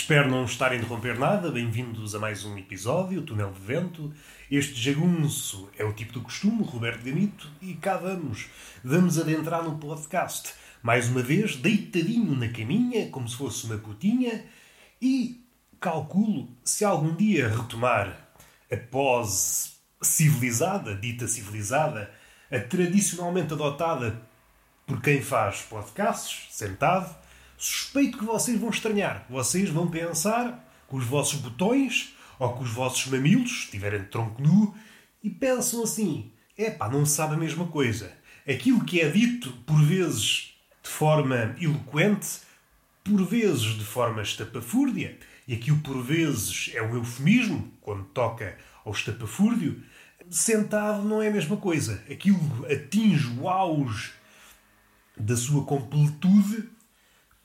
Espero não estar a interromper nada. Bem-vindos a mais um episódio, Túnel de Vento. Este jagunço é o tipo do costume, Roberto Ganito, e cá vamos. Vamos adentrar no podcast. Mais uma vez, deitadinho na caminha, como se fosse uma putinha, e calculo se algum dia retomar a pose civilizada, dita civilizada, a tradicionalmente adotada por quem faz podcasts, sentado, suspeito que vocês vão estranhar. Vocês vão pensar com os vossos botões ou com os vossos mamilos, se tiverem tronco nu, e pensam assim: é pá, não sabe a mesma coisa. Aquilo que é dito, por vezes de forma eloquente, por vezes de forma estapafúrdia, e aquilo por vezes é um eufemismo, quando toca ao estapafúrdio, sentado não é a mesma coisa. Aquilo atinge o auge da sua completude,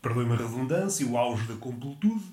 perdoe-me a redundância, o auge da completude,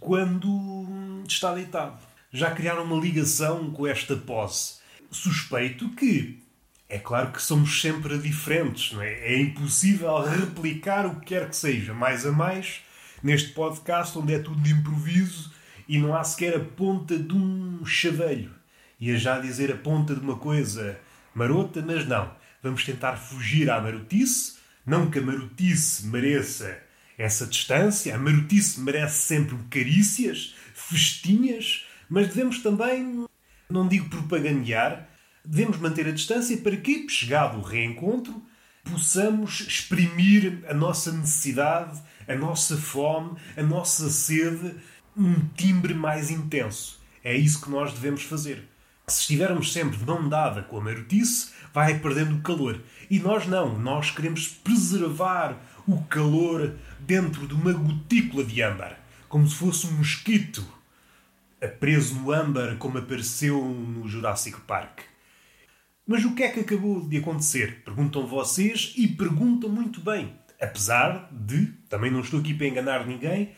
quando está deitado. Já criaram uma ligação com esta posse. Suspeito que, é claro que somos sempre diferentes, não é? É impossível replicar o que quer que seja, mais a mais, neste podcast onde é tudo de improviso e não há sequer a ponta de um chaveiro. Ia já dizer a ponta de uma coisa marota, mas não. Vamos tentar fugir à marotice. Não que a marotice mereça essa distância. A marotice merece sempre carícias, festinhas, mas devemos também, não digo propagandear, devemos manter a distância para que, chegado o reencontro, possamos exprimir a nossa necessidade, a nossa fome, a nossa sede, um timbre mais intenso. É isso que nós devemos fazer se estivermos sempre de mão dada com a marotice, vai perdendo o calor. E nós não, nós queremos preservar o calor dentro de uma gotícula de âmbar, como se fosse um mosquito preso no âmbar, como apareceu no Jurassic Park. Mas o que é que acabou de acontecer? Perguntam vocês e perguntam muito bem. Apesar de, também não estou aqui para enganar ninguém,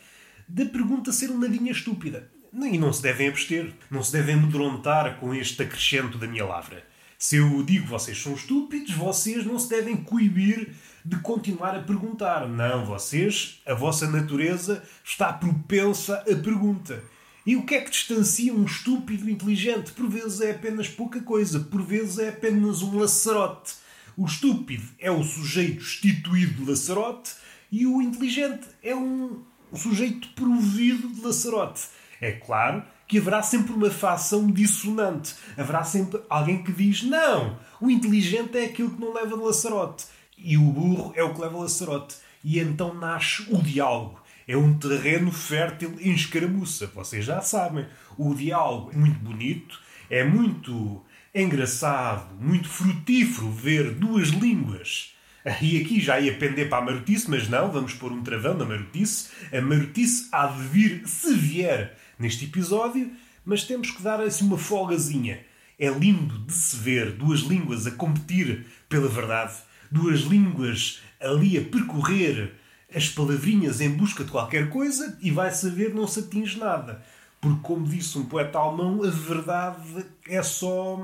da pergunta ser uma linha estúpida. E não se devem abster, não se devem amedrontar com este acrescento da minha lavra. Se eu digo vocês são estúpidos, vocês não se devem coibir de continuar a perguntar. Não, vocês, a vossa natureza está propensa à pergunta. E o que é que distancia um estúpido inteligente? Por vezes é apenas pouca coisa, por vezes é apenas um lacerote. O estúpido é o sujeito instituído de lacerote e o inteligente é um sujeito provido de lacerote. É claro que haverá sempre uma facção dissonante. Haverá sempre alguém que diz: não, o inteligente é aquilo que não leva de laçarote. E o burro é o que leva laçarote. E então nasce o diálogo. É um terreno fértil em escaramuça. Vocês já sabem. O diálogo é muito bonito, é muito engraçado, muito frutífero ver duas línguas. E aqui já ia pender para a marotice, mas não, vamos pôr um travão na marotice. A marotice há de vir, se vier, neste episódio, mas temos que dar assim uma folgazinha. É lindo de se ver duas línguas a competir pela verdade, duas línguas ali a percorrer as palavrinhas em busca de qualquer coisa e vai saber não se atinge nada. Porque, como disse um poeta alemão, a verdade é só.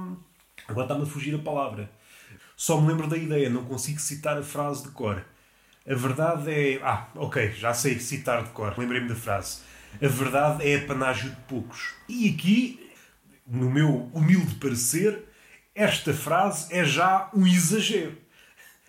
Agora está-me a fugir a palavra. Só me lembro da ideia, não consigo citar a frase de cor. A verdade é. Ah, ok, já sei citar de cor, lembrei-me da frase a verdade é apanágio de poucos. E aqui, no meu humilde parecer, esta frase é já um exagero.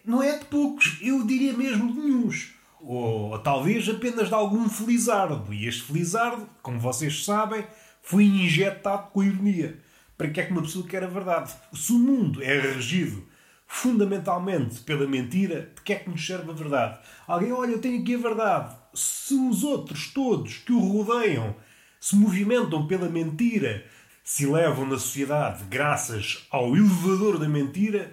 Não é de poucos, eu diria mesmo de nenhums. Ou, ou talvez apenas de algum felizardo. E este felizardo, como vocês sabem, foi injetado com ironia. Para que é que uma pessoa quer a verdade? Se o mundo é regido fundamentalmente pela mentira, de que é que nos serve a verdade? Alguém, olha, eu tenho aqui a verdade se os outros todos que o rodeiam se movimentam pela mentira, se levam na sociedade graças ao elevador da mentira,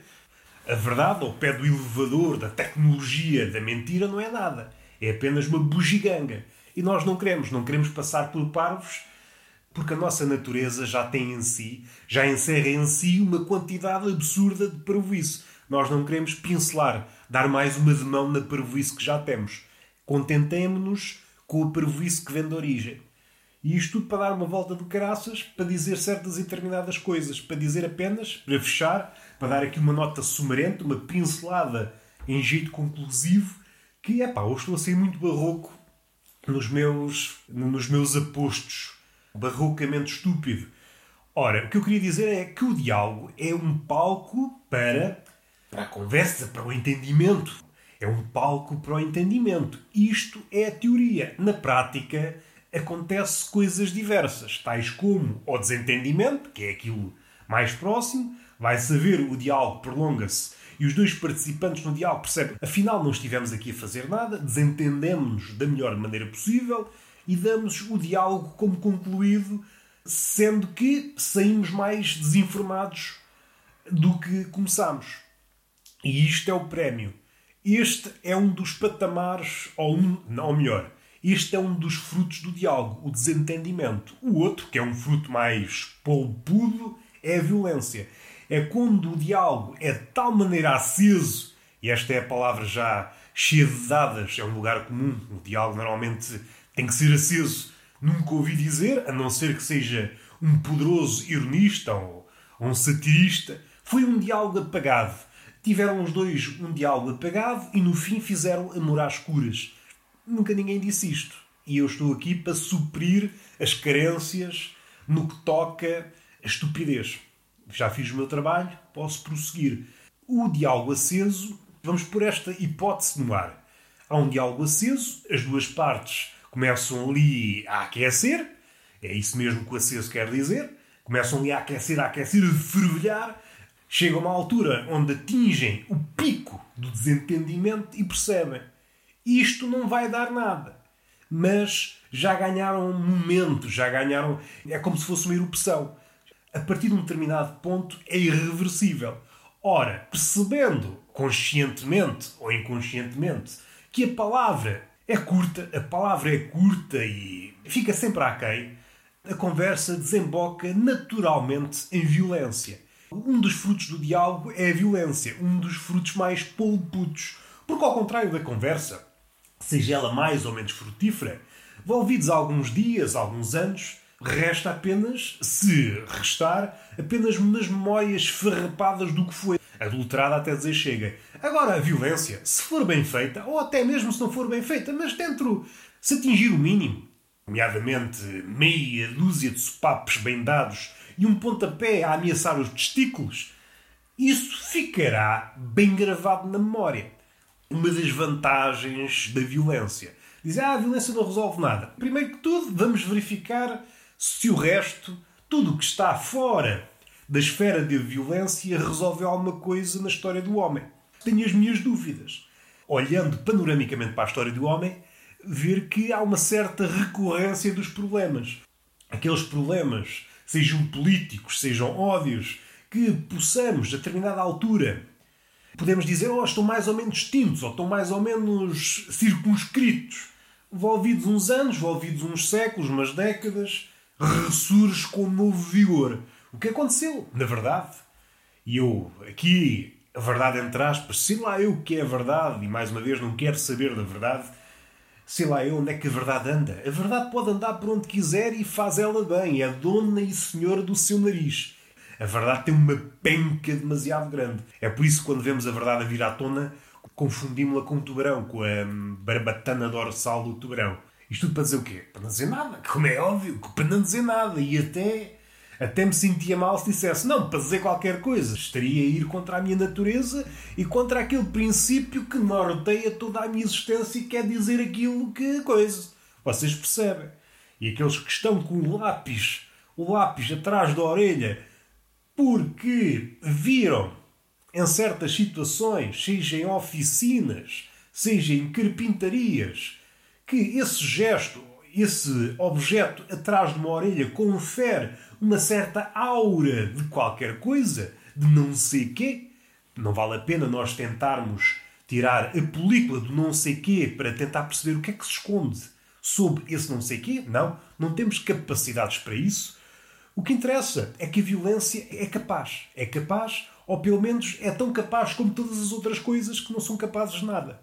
a verdade ao pé do elevador da tecnologia da mentira não é nada. É apenas uma bugiganga. E nós não queremos, não queremos passar por parvos, porque a nossa natureza já tem em si, já encerra em si uma quantidade absurda de parvoíce. Nós não queremos pincelar, dar mais uma de mão na parvoíce que já temos. Contentemo-nos com o prejuízo que vem de origem. E isto tudo para dar uma volta do caraças, para dizer certas e determinadas coisas, para dizer apenas, para fechar, para dar aqui uma nota sumarenta, uma pincelada em jeito conclusivo, que é pá, estou a ser muito barroco nos meus, nos meus apostos, barrocamente estúpido. Ora, o que eu queria dizer é que o diálogo é um palco para, para a conversa, para o entendimento. É um palco para o entendimento. Isto é a teoria. Na prática, acontece coisas diversas, tais como o desentendimento, que é aquilo mais próximo, vai saber, o diálogo prolonga-se e os dois participantes no diálogo percebem, afinal não estivemos aqui a fazer nada, desentendemos-nos da melhor maneira possível e damos o diálogo como concluído, sendo que saímos mais desinformados do que começámos. E isto é o prémio. Este é um dos patamares, ou, um, ou melhor, este é um dos frutos do diálogo, o desentendimento. O outro, que é um fruto mais polpudo, é a violência. É quando o diálogo é de tal maneira aceso, e esta é a palavra já cheia de dadas, é um lugar comum. O diálogo normalmente tem que ser aceso. Nunca ouvi dizer, a não ser que seja um poderoso ironista ou, ou um satirista. Foi um diálogo apagado. Tiveram os dois um diálogo apagado e no fim fizeram amor às curas. Nunca ninguém disse isto. E eu estou aqui para suprir as carências no que toca a estupidez. Já fiz o meu trabalho, posso prosseguir. O diálogo aceso, vamos por esta hipótese no ar. Há um diálogo aceso, as duas partes começam ali a aquecer, é isso mesmo que o aceso quer dizer, começam ali a aquecer, a aquecer, a fervilhar, chegam a uma altura onde atingem o pico do desentendimento e percebem isto não vai dar nada. Mas já ganharam um momento, já ganharam. É como se fosse uma erupção. A partir de um determinado ponto é irreversível. Ora, percebendo conscientemente ou inconscientemente que a palavra é curta, a palavra é curta e fica sempre aquém, a conversa desemboca naturalmente em violência. Um dos frutos do diálogo é a violência, um dos frutos mais polputos. Porque, ao contrário da conversa, seja ela mais ou menos frutífera, envolvidos alguns dias, alguns anos, resta apenas, se restar, apenas nas memórias farrapadas do que foi, adulterada até dizer chega. Agora, a violência, se for bem feita, ou até mesmo se não for bem feita, mas dentro, se atingir o mínimo, nomeadamente meia dúzia de sopapos bem dados e um pontapé a ameaçar os testículos, isso ficará bem gravado na memória uma das vantagens da violência. Dizer, ah, a violência não resolve nada. Primeiro que tudo, vamos verificar se o resto, tudo o que está fora da esfera da violência, resolve alguma coisa na história do homem. Tenho as minhas dúvidas. Olhando panoramicamente para a história do homem, ver que há uma certa recorrência dos problemas. Aqueles problemas, sejam políticos, sejam ódios, que possamos, a determinada altura, podemos dizer, oh, estão mais ou menos extintos, ou estão mais ou menos circunscritos. Envolvidos uns anos, envolvidos uns séculos, umas décadas, ressurge com novo vigor. O que aconteceu, na verdade? E eu, aqui, a verdade entre aspas, sei lá eu o que é a verdade, e mais uma vez não quero saber da verdade, sei lá eu onde é que a verdade anda. A verdade pode andar por onde quiser e faz ela bem, é dona e senhora do seu nariz. A verdade tem uma penca demasiado grande. É por isso que quando vemos a verdade a vir à tona, confundimos-la com o tubarão, com a barbatana dorsal do tubarão. Isto tudo para dizer o quê? Para não dizer nada. Como é óbvio, para não dizer nada. E até, até me sentia mal se dissesse, não, para dizer qualquer coisa. Estaria a ir contra a minha natureza e contra aquele princípio que norteia toda a minha existência e quer dizer aquilo que coisa. Vocês percebem? E aqueles que estão com o lápis, o lápis atrás da orelha, porque viram em certas situações, seja em oficinas, seja em carpintarias, que esse gesto, esse objeto atrás de uma orelha confere uma certa aura de qualquer coisa, de não sei quê. Não vale a pena nós tentarmos tirar a película do não sei quê para tentar perceber o que é que se esconde sob esse não sei quê. Não, não temos capacidades para isso. O que interessa é que a violência é capaz. É capaz, ou pelo menos é tão capaz como todas as outras coisas que não são capazes de nada.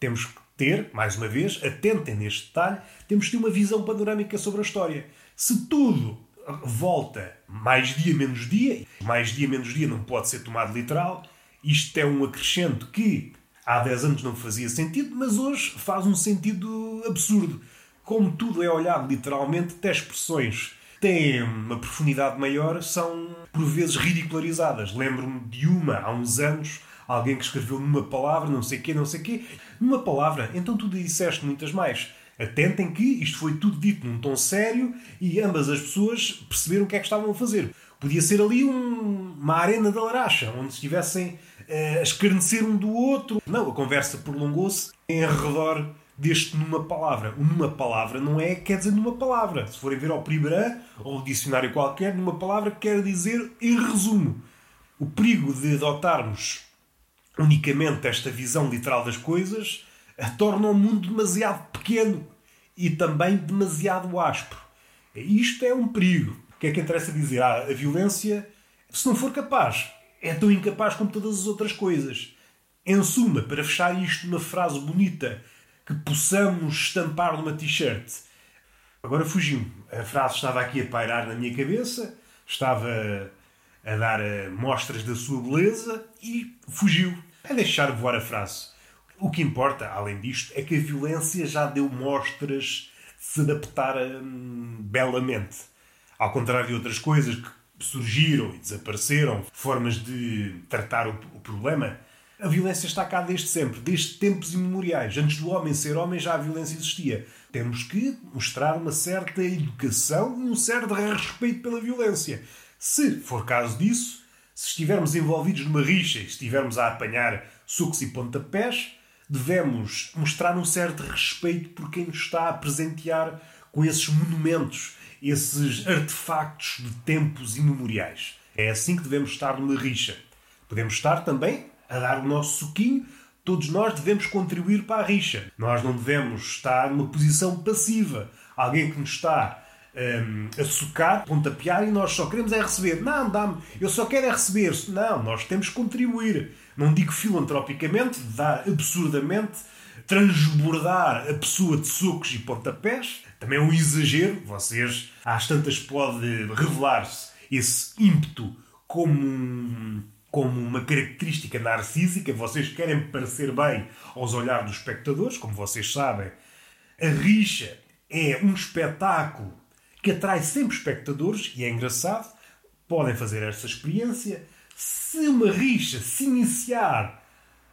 Temos que ter, mais uma vez, atentem neste detalhe, temos que ter uma visão panorâmica sobre a história. Se tudo volta mais dia menos dia, mais dia menos dia não pode ser tomado literal, isto é um acrescento que há 10 anos não fazia sentido, mas hoje faz um sentido absurdo. como tudo é olhado literalmente, até expressões têm uma profundidade maior, são por vezes ridicularizadas. Lembro-me de uma, há uns anos, alguém que escreveu numa palavra, não sei quê, não sei quê, numa palavra, então tu disseste muitas mais. Atentem que isto foi tudo dito num tom sério e ambas as pessoas perceberam o que é que estavam a fazer. Podia ser ali um, uma arena da laracha, onde estivessem uh, a escarnecer um do outro. Não, a conversa prolongou-se em redor deste numa palavra. O numa palavra não é quer dizer numa palavra. Se forem ver ao Primeiro ou ao dicionário qualquer, numa palavra quer dizer em resumo. O perigo de adotarmos unicamente esta visão literal das coisas torna o mundo demasiado pequeno e também demasiado áspero. Isto é um perigo. O que é que interessa dizer? Ah, a violência, se não for capaz, é tão incapaz como todas as outras coisas. Em suma, para fechar isto numa frase bonita que possamos estampar numa t-shirt. Agora fugiu. A frase estava aqui a pairar na minha cabeça, estava a dar eh, mostras da sua beleza e fugiu. A deixar voar a frase. O que importa, além disto, é que a violência já deu mostras de se adaptar hum, belamente. Ao contrário de outras coisas que surgiram e desapareceram, formas de tratar o, o problema, a violência está cá desde sempre, desde tempos imemoriais. Antes do homem ser homem já a violência existia. Temos que mostrar uma certa educação e um certo respeito pela violência. Se for caso disso, se estivermos envolvidos numa rixa e estivermos a apanhar sucos e pontapés, devemos mostrar um certo respeito por quem nos está a presentear com esses monumentos, esses artefactos de tempos imemoriais. É assim que devemos estar numa rixa. Podemos estar também a dar o nosso suquinho, todos nós devemos contribuir para a rixa. Nós não devemos estar numa posição passiva. Alguém que nos está um, a socar, pontapear e nós só queremos é receber. Não, dá-me, eu só quero é receber. Não, nós temos que contribuir. Não digo filantropicamente, dar absurdamente, transbordar a pessoa de socos e pontapés. Também é um exagero. Vocês, às tantas, pode revelar-se esse ímpeto como um como uma característica narcísica, vocês querem parecer bem aos olhares dos espectadores, como vocês sabem. A rixa é um espetáculo que atrai sempre espectadores e é engraçado. Podem fazer esta experiência. Se uma rixa se iniciar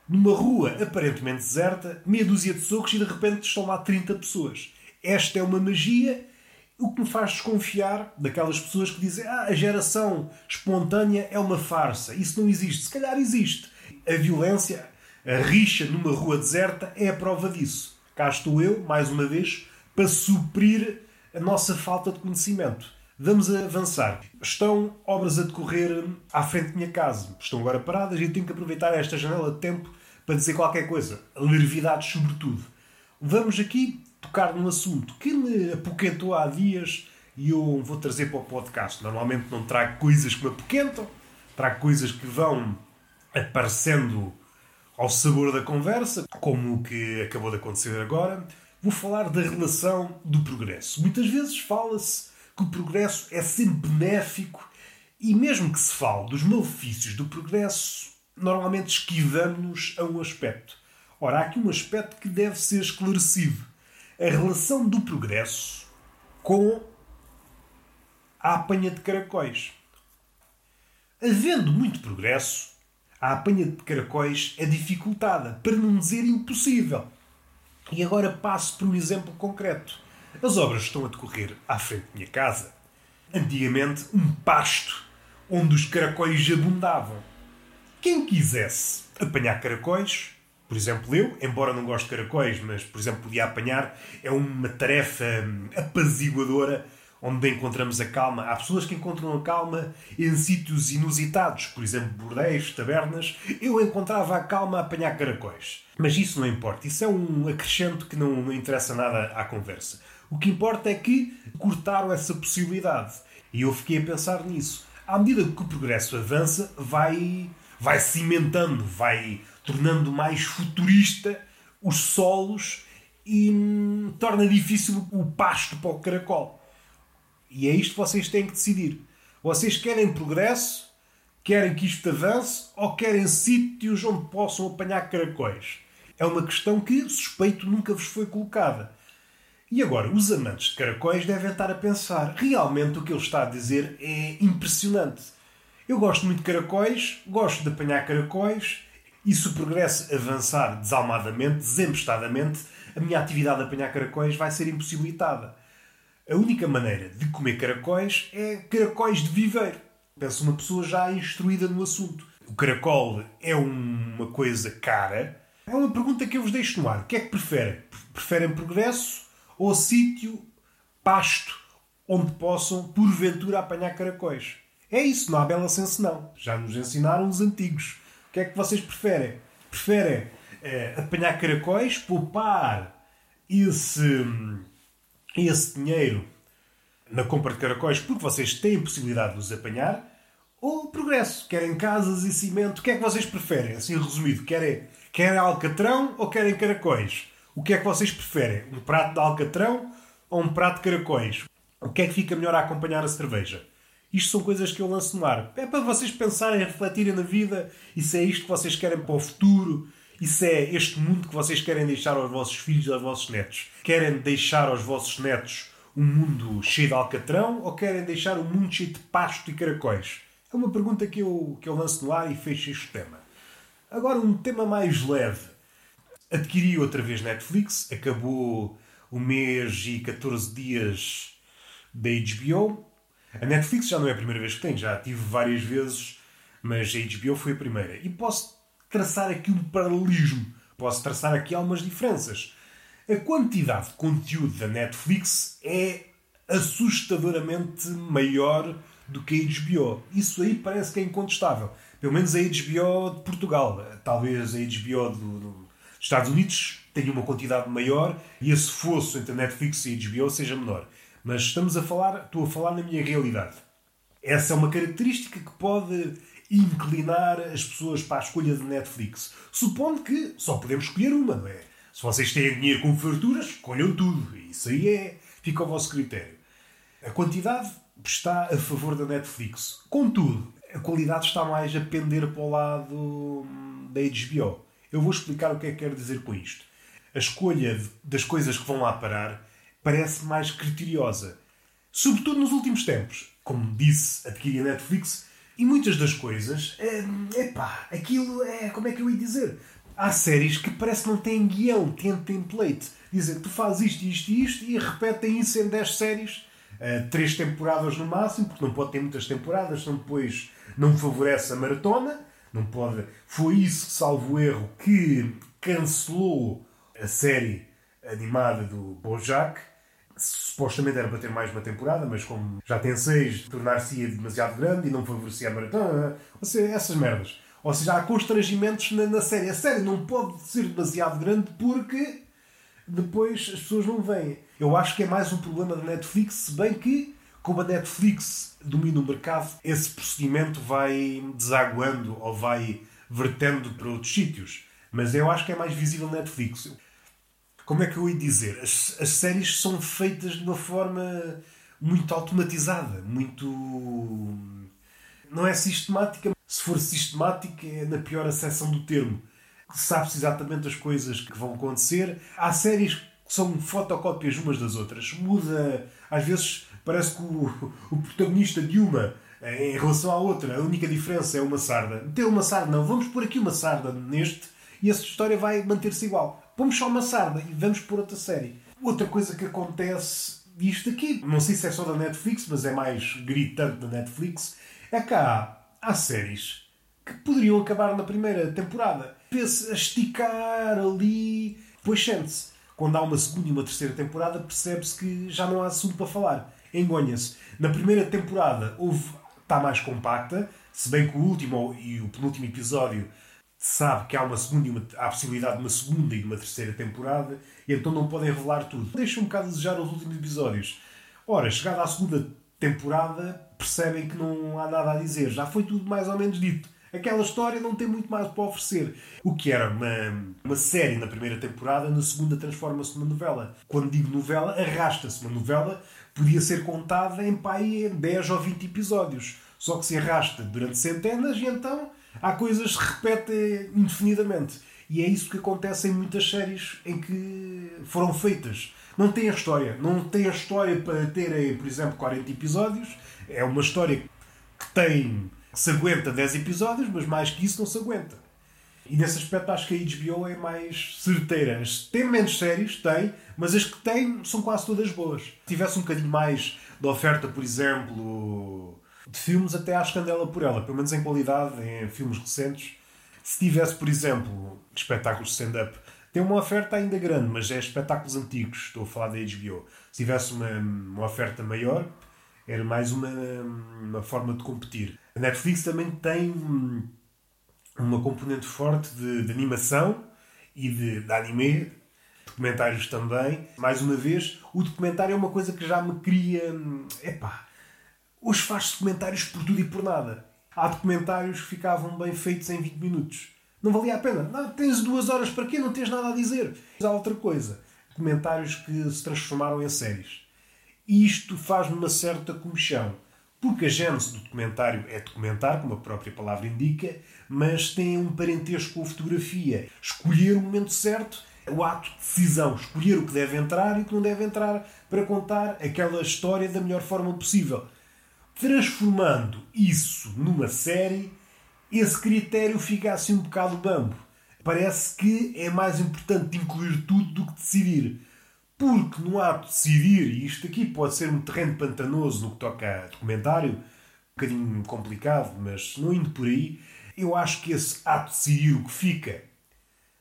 numa rua aparentemente deserta, meia dúzia de socos e de repente estão lá 30 pessoas. Esta é uma magia o que me faz desconfiar daquelas pessoas que dizem ah, a geração espontânea é uma farsa. Isso não existe. Se calhar existe. A violência, a rixa numa rua deserta é a prova disso. Cá estou eu, mais uma vez, para suprir a nossa falta de conhecimento. Vamos avançar. Estão obras a decorrer à frente da minha casa. Estão agora paradas e eu tenho que aproveitar esta janela de tempo para dizer qualquer coisa. Levidades, sobretudo. Vamos aqui tocar num assunto que me apoquentou há dias e eu vou trazer para o podcast. Normalmente não trago coisas que me apoquentam, trago coisas que vão aparecendo ao sabor da conversa, como o que acabou de acontecer agora. Vou falar da relação do progresso. Muitas vezes fala-se que o progresso é sempre benéfico e, mesmo que se fale dos malefícios do progresso, normalmente esquivamos a um aspecto. Ora, há aqui um aspecto que deve ser esclarecido a relação do progresso com a apanha de caracóis. Havendo muito progresso, a apanha de caracóis é dificultada, para não dizer impossível. E agora passo por um exemplo concreto. As obras estão a decorrer à frente da minha casa. Antigamente, um pasto onde os caracóis abundavam. Quem quisesse apanhar caracóis por exemplo, eu, embora não goste de caracóis, mas, por exemplo, podia apanhar, é uma tarefa hum, apaziguadora onde encontramos a calma. Há pessoas que encontram a calma em sítios inusitados, por exemplo, bordéis, tabernas. Eu encontrava a calma a apanhar caracóis. Mas isso não importa. Isso é um acrescento que não, não interessa nada à conversa. O que importa é que cortaram essa possibilidade. E eu fiquei a pensar nisso. À medida que o progresso avança, vai, vai cimentando, vai tornando mais futurista os solos e hum, torna difícil o pasto para o caracol. E é isto que vocês têm que decidir. Vocês querem progresso, querem que isto avance ou querem sítios onde possam apanhar caracóis? É uma questão que, suspeito, nunca vos foi colocada. E agora, os amantes de caracóis devem estar a pensar: realmente o que ele está a dizer é impressionante. Eu gosto muito de caracóis, gosto de apanhar caracóis, e se o progresso avançar desalmadamente, desempestadamente, a minha atividade de apanhar caracóis vai ser impossibilitada. A única maneira de comer caracóis é caracóis de viveiro. Penso uma pessoa já instruída no assunto. O caracol é uma coisa cara. É uma pergunta que eu vos deixo no ar. O que é que preferem? Preferem progresso ou sítio, pasto, onde possam, porventura, apanhar caracóis? É isso, não há bela senso não. Já nos ensinaram os antigos. O que é que vocês preferem? Preferem é, apanhar caracóis, poupar esse, esse dinheiro na compra de caracóis porque vocês têm possibilidade de os apanhar ou progresso. Querem casas e cimento. O que é que vocês preferem? Assim resumido, querem, querem alcatrão ou querem caracóis? O que é que vocês preferem? Um prato de alcatrão ou um prato de caracóis? O que é que fica melhor a acompanhar a cerveja? Isto são coisas que eu lanço no ar. É para vocês pensarem, refletirem na vida e se é isto que vocês querem para o futuro se é este mundo que vocês querem deixar aos vossos filhos e aos vossos netos. Querem deixar aos vossos netos um mundo cheio de alcatrão ou querem deixar um mundo cheio de pasto e caracóis? É uma pergunta que eu, que eu lanço no ar e fecho este tema. Agora, um tema mais leve. Adquiri outra vez Netflix, acabou o mês e 14 dias da HBO. A Netflix já não é a primeira vez que tem, já tive várias vezes, mas a HBO foi a primeira. E posso traçar aqui um paralelismo, posso traçar aqui algumas diferenças. A quantidade de conteúdo da Netflix é assustadoramente maior do que a HBO. Isso aí parece que é incontestável. Pelo menos a HBO de Portugal. Talvez a HBO do, do Estados Unidos tenha uma quantidade maior e esse fosso entre a Netflix e a HBO seja menor. Mas estamos a falar, estou a falar na minha realidade. Essa é uma característica que pode inclinar as pessoas para a escolha de Netflix. Supondo que só podemos escolher uma, não é? Se vocês têm dinheiro com farturas, escolham tudo. Isso aí é, fica ao vosso critério. A quantidade está a favor da Netflix. Contudo, a qualidade está mais a pender para o lado hum, da HBO. Eu vou explicar o que é que quero dizer com isto. A escolha das coisas que vão lá parar parece mais criteriosa. Sobretudo nos últimos tempos. Como disse, adquiri a Netflix e muitas das coisas. É, epá, aquilo é. Como é que eu ia dizer? Há séries que parece que não têm guião, têm template. Dizem, tu fazes isto, isto e isto e repetem isso em 10 séries uh, três temporadas no máximo, porque não pode ter muitas temporadas, senão depois não favorece a maratona. Não pode. Foi isso, salvo erro, que cancelou a série animada do Bojack. Supostamente era para ter mais uma temporada, mas como já tem seis, tornar-se demasiado grande e não favorecia a maratona. Ou seja, essas merdas. Ou seja, há constrangimentos na, na série. A série não pode ser demasiado grande porque depois as pessoas não vêm. Eu acho que é mais um problema da Netflix, se bem que, como a Netflix domina o mercado, esse procedimento vai desaguando ou vai vertendo para outros sítios. Mas eu acho que é mais visível na Netflix. Como é que eu ia dizer? As, as séries são feitas de uma forma muito automatizada, muito. Não é sistemática. Se for sistemática, é na pior acessão do termo sabe-se exatamente as coisas que vão acontecer. Há séries que são fotocópias umas das outras. Muda, às vezes parece que o, o protagonista de uma em relação à outra, a única diferença é uma sarda. Ter uma sarda, não, vamos pôr aqui uma sarda neste e essa história vai manter-se igual. Vamos só uma sarda e vamos pôr outra série. Outra coisa que acontece, isto aqui, não sei se é só da Netflix, mas é mais gritante da Netflix, é que há, há séries que poderiam acabar na primeira temporada a esticar ali. Depois sente-se. Quando há uma segunda e uma terceira temporada, percebe-se que já não há assunto para falar. Engonha-se. Na primeira temporada houve, está mais compacta, se bem que o último e o penúltimo episódio sabe que há uma segunda uma, há a possibilidade de uma segunda e de uma terceira temporada, e então não podem revelar tudo. Deixa um bocado a desejar os últimos episódios. Ora, chegada à segunda temporada, percebem que não há nada a dizer. Já foi tudo mais ou menos dito aquela história não tem muito mais para oferecer. O que era uma, uma série na primeira temporada, na segunda transforma-se numa novela. Quando digo novela, arrasta-se. Uma novela podia ser contada em pai 10 ou 20 episódios. Só que se arrasta durante centenas e então há coisas que se repetem indefinidamente. E é isso que acontece em muitas séries em que foram feitas não tem a história. Não tem a história para ter, por exemplo, 40 episódios. É uma história que tem se aguenta 10 episódios, mas mais que isso não se aguenta. E nesse aspecto acho que a HBO é mais certeira. Tem menos séries, tem, mas as que tem são quase todas boas. Se tivesse um bocadinho mais de oferta, por exemplo, de filmes, até acho que andela por ela, pelo menos em qualidade, em filmes recentes. Se tivesse, por exemplo, espetáculos de stand-up, tem uma oferta ainda grande, mas é espetáculos antigos, estou a falar da HBO. Se tivesse uma, uma oferta maior, era mais uma, uma forma de competir. A Netflix também tem uma componente forte de, de animação e de, de anime, documentários também. Mais uma vez, o documentário é uma coisa que já me cria. Epá, hoje faz documentários por tudo e por nada. Há documentários que ficavam bem feitos em 20 minutos. Não valia a pena. Não, tens duas horas para quê? Não tens nada a dizer. Há outra coisa. Documentários que se transformaram em séries. Isto faz-me uma certa comichão. Porque a gênese do documentário é documentar, como a própria palavra indica, mas tem um parentesco com a fotografia. Escolher o momento certo, o ato de decisão, escolher o que deve entrar e o que não deve entrar para contar aquela história da melhor forma possível. Transformando isso numa série, esse critério fica assim um bocado bambo. Parece que é mais importante incluir tudo do que decidir. Porque no ato de decidir, e isto aqui pode ser um terreno pantanoso no que toca a documentário, um bocadinho complicado, mas não indo por aí, eu acho que esse ato de decidir o que fica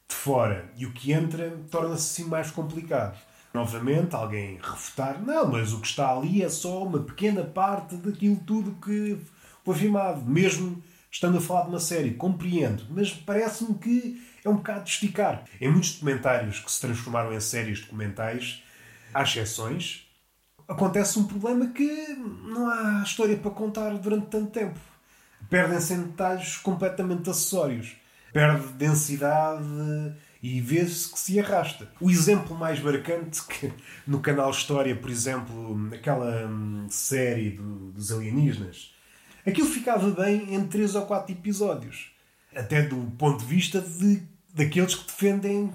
de fora e o que entra torna-se assim mais complicado. Novamente, alguém refutar, não, mas o que está ali é só uma pequena parte daquilo tudo que foi filmado, mesmo estando a falar de uma série, compreendo, mas parece-me que é um bocado de esticar. Em muitos documentários que se transformaram em séries documentais, há exceções, acontece um problema que não há história para contar durante tanto tempo. Perdem-se em detalhes completamente acessórios. Perde densidade e vê-se que se arrasta. O exemplo mais marcante que no canal História, por exemplo, aquela hum, série do, dos alienígenas, aquilo ficava bem em 3 ou 4 episódios. Até do ponto de vista de, daqueles que defendem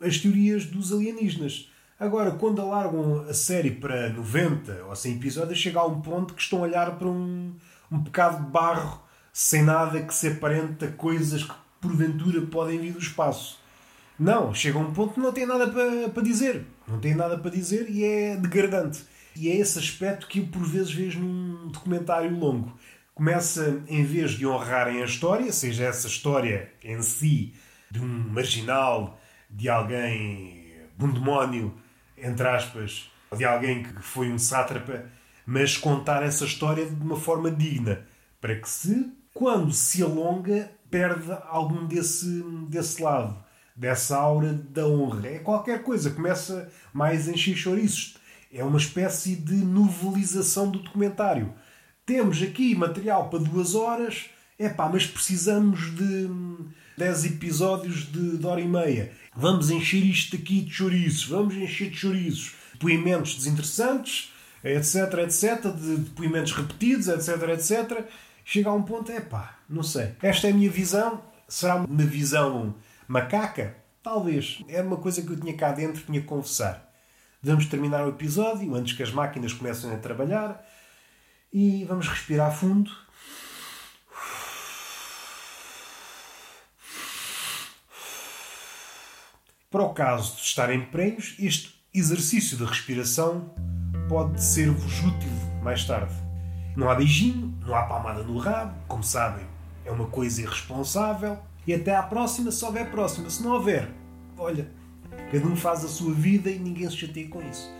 as teorias dos alienígenas. Agora, quando alargam a série para 90 ou 100 episódios, chega a um ponto que estão a olhar para um, um bocado de barro sem nada que se aparente a coisas que porventura podem vir do espaço. Não, chega a um ponto que não tem nada para, para dizer. Não tem nada para dizer e é degradante. E é esse aspecto que eu por vezes vejo num documentário longo começa, em vez de honrarem a história, seja essa história em si de um marginal, de alguém, de um demónio, entre aspas, de alguém que foi um sátrapa, mas contar essa história de uma forma digna, para que se, quando se alonga, perde algum desse, desse lado, dessa aura da honra. É qualquer coisa, começa mais em xixoriços. É uma espécie de novelização do documentário temos aqui material para duas horas, é pá, mas precisamos de 10 episódios de, de hora e meia. Vamos encher isto aqui de chouriços, vamos encher de chouriços, depoimentos desinteressantes, etc, etc, de depoimentos repetidos, etc, etc. Chega a um ponto, é pá, não sei. Esta é a minha visão. Será uma visão macaca? Talvez. Era uma coisa que eu tinha cá dentro, tinha que confessar. Vamos terminar o episódio antes que as máquinas comecem a trabalhar e vamos respirar fundo. Para o caso de estarem prenhos, este exercício de respiração pode ser-vos útil mais tarde. Não há beijinho, não há palmada no rabo, como sabem, é uma coisa irresponsável. E até à próxima, se houver próxima. Se não houver, olha, cada um faz a sua vida e ninguém se chateia com isso.